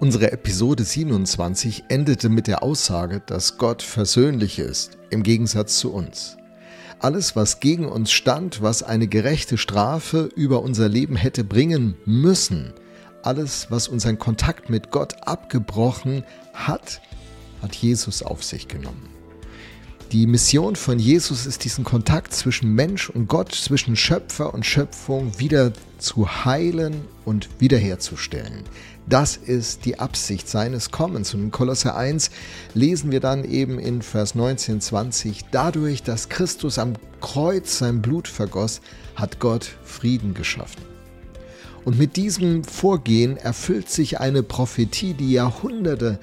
Unsere Episode 27 endete mit der Aussage, dass Gott versöhnlich ist, im Gegensatz zu uns. Alles, was gegen uns stand, was eine gerechte Strafe über unser Leben hätte bringen müssen, alles, was unseren Kontakt mit Gott abgebrochen hat, hat Jesus auf sich genommen. Die Mission von Jesus ist diesen Kontakt zwischen Mensch und Gott, zwischen Schöpfer und Schöpfung wieder zu heilen und wiederherzustellen. Das ist die Absicht seines Kommens. Und in Kolosse 1 lesen wir dann eben in Vers 19, 20, dadurch, dass Christus am Kreuz sein Blut vergoss, hat Gott Frieden geschaffen. Und mit diesem Vorgehen erfüllt sich eine Prophetie, die Jahrhunderte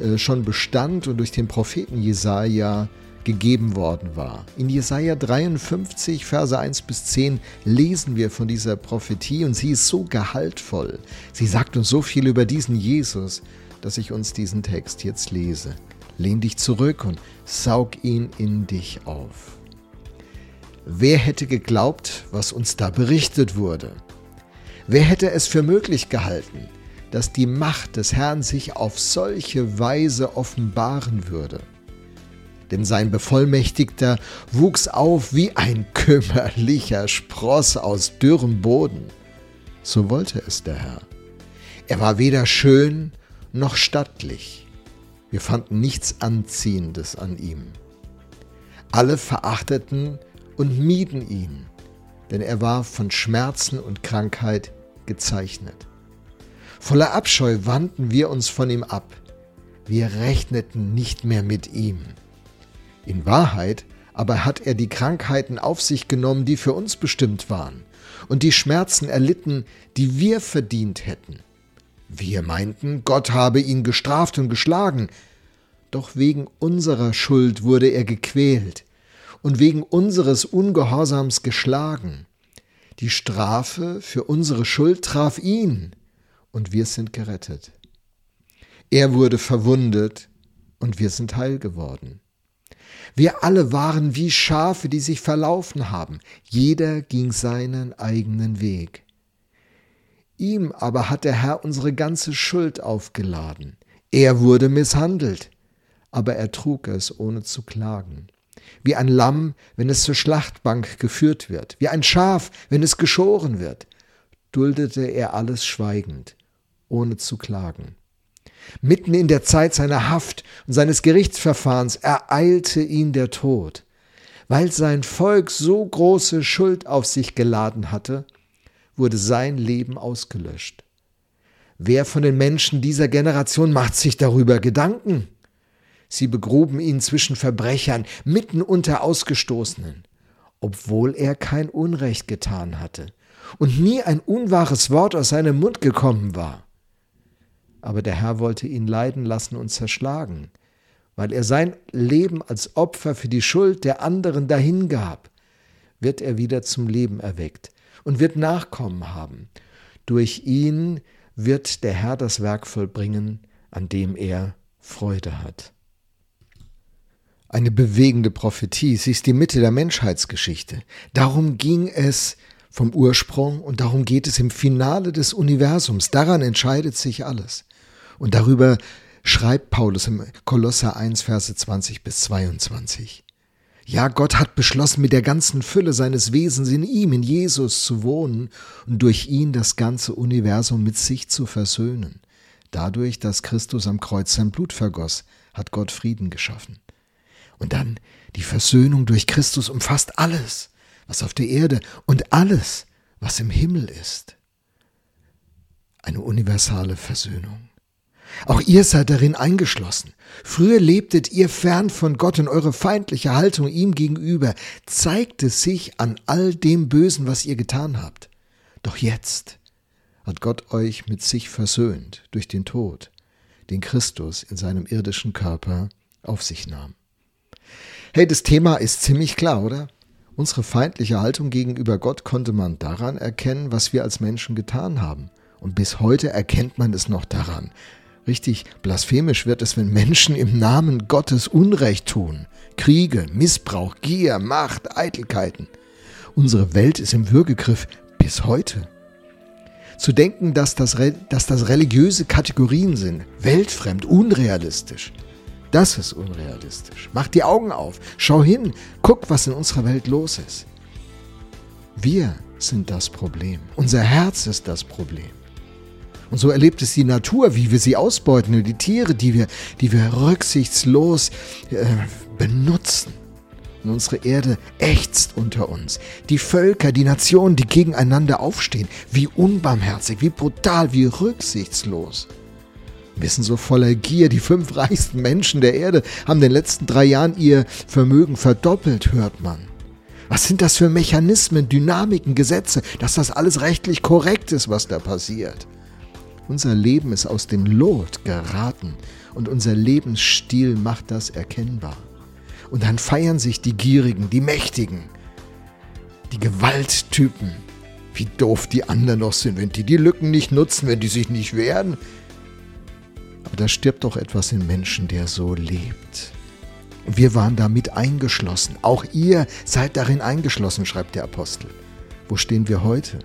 äh, schon bestand und durch den Propheten Jesaja gegeben worden war. In Jesaja 53, Verse 1 bis 10 lesen wir von dieser Prophetie und sie ist so gehaltvoll. Sie sagt uns so viel über diesen Jesus, dass ich uns diesen Text jetzt lese. Lehn dich zurück und saug ihn in dich auf. Wer hätte geglaubt, was uns da berichtet wurde? Wer hätte es für möglich gehalten, dass die Macht des Herrn sich auf solche Weise offenbaren würde? Denn sein Bevollmächtigter wuchs auf wie ein kümmerlicher Spross aus dürrem Boden. So wollte es der Herr. Er war weder schön noch stattlich. Wir fanden nichts Anziehendes an ihm. Alle verachteten und mieden ihn, denn er war von Schmerzen und Krankheit gezeichnet. Voller Abscheu wandten wir uns von ihm ab. Wir rechneten nicht mehr mit ihm. In Wahrheit aber hat er die Krankheiten auf sich genommen, die für uns bestimmt waren, und die Schmerzen erlitten, die wir verdient hätten. Wir meinten, Gott habe ihn gestraft und geschlagen, doch wegen unserer Schuld wurde er gequält und wegen unseres Ungehorsams geschlagen. Die Strafe für unsere Schuld traf ihn, und wir sind gerettet. Er wurde verwundet, und wir sind heil geworden. Wir alle waren wie Schafe, die sich verlaufen haben. Jeder ging seinen eigenen Weg. Ihm aber hat der Herr unsere ganze Schuld aufgeladen. Er wurde misshandelt, aber er trug es ohne zu klagen. Wie ein Lamm, wenn es zur Schlachtbank geführt wird, wie ein Schaf, wenn es geschoren wird, duldete er alles schweigend, ohne zu klagen. Mitten in der Zeit seiner Haft und seines Gerichtsverfahrens ereilte ihn der Tod. Weil sein Volk so große Schuld auf sich geladen hatte, wurde sein Leben ausgelöscht. Wer von den Menschen dieser Generation macht sich darüber Gedanken? Sie begruben ihn zwischen Verbrechern, mitten unter Ausgestoßenen, obwohl er kein Unrecht getan hatte und nie ein unwahres Wort aus seinem Mund gekommen war aber der Herr wollte ihn leiden lassen und zerschlagen, weil er sein Leben als Opfer für die Schuld der anderen dahingab, wird er wieder zum Leben erweckt und wird Nachkommen haben. Durch ihn wird der Herr das Werk vollbringen, an dem er Freude hat. Eine bewegende Prophetie, sie ist die Mitte der Menschheitsgeschichte. Darum ging es vom Ursprung und darum geht es im Finale des Universums. Daran entscheidet sich alles. Und darüber schreibt Paulus im Kolosser 1, Verse 20 bis 22. Ja, Gott hat beschlossen, mit der ganzen Fülle seines Wesens in ihm, in Jesus zu wohnen und durch ihn das ganze Universum mit sich zu versöhnen. Dadurch, dass Christus am Kreuz sein Blut vergoss, hat Gott Frieden geschaffen. Und dann die Versöhnung durch Christus umfasst alles, was auf der Erde und alles, was im Himmel ist. Eine universale Versöhnung. Auch ihr seid darin eingeschlossen. Früher lebtet ihr fern von Gott und eure feindliche Haltung ihm gegenüber zeigte sich an all dem Bösen, was ihr getan habt. Doch jetzt hat Gott euch mit sich versöhnt durch den Tod, den Christus in seinem irdischen Körper auf sich nahm. Hey, das Thema ist ziemlich klar, oder? Unsere feindliche Haltung gegenüber Gott konnte man daran erkennen, was wir als Menschen getan haben. Und bis heute erkennt man es noch daran, Richtig blasphemisch wird es, wenn Menschen im Namen Gottes Unrecht tun. Kriege, Missbrauch, Gier, Macht, Eitelkeiten. Unsere Welt ist im Würgegriff bis heute. Zu denken, dass das, dass das religiöse Kategorien sind, weltfremd, unrealistisch. Das ist unrealistisch. Mach die Augen auf, schau hin, guck, was in unserer Welt los ist. Wir sind das Problem. Unser Herz ist das Problem. Und so erlebt es die Natur, wie wir sie ausbeuten die Tiere, die wir, die wir rücksichtslos äh, benutzen. Und unsere Erde ächzt unter uns. Die Völker, die Nationen, die gegeneinander aufstehen. Wie unbarmherzig, wie brutal, wie rücksichtslos. Wir sind so voller Gier. Die fünf reichsten Menschen der Erde haben in den letzten drei Jahren ihr Vermögen verdoppelt, hört man. Was sind das für Mechanismen, Dynamiken, Gesetze, dass das alles rechtlich korrekt ist, was da passiert? Unser Leben ist aus dem Lot geraten und unser Lebensstil macht das erkennbar. Und dann feiern sich die Gierigen, die Mächtigen, die Gewalttypen. Wie doof die anderen noch sind, wenn die die Lücken nicht nutzen, wenn die sich nicht wehren. Aber da stirbt doch etwas in Menschen, der so lebt. Und wir waren damit eingeschlossen. Auch ihr seid darin eingeschlossen, schreibt der Apostel. Wo stehen wir heute?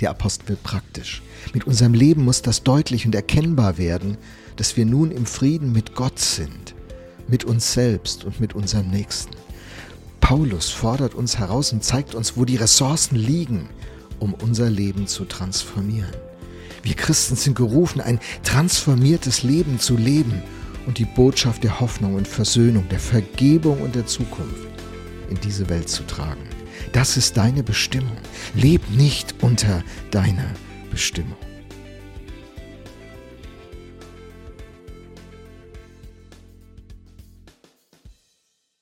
Der Apostel wird praktisch. Mit unserem Leben muss das deutlich und erkennbar werden, dass wir nun im Frieden mit Gott sind, mit uns selbst und mit unserem Nächsten. Paulus fordert uns heraus und zeigt uns, wo die Ressourcen liegen, um unser Leben zu transformieren. Wir Christen sind gerufen, ein transformiertes Leben zu leben und die Botschaft der Hoffnung und Versöhnung, der Vergebung und der Zukunft in diese Welt zu tragen. Das ist deine Bestimmung. Leb nicht unter deiner Bestimmung.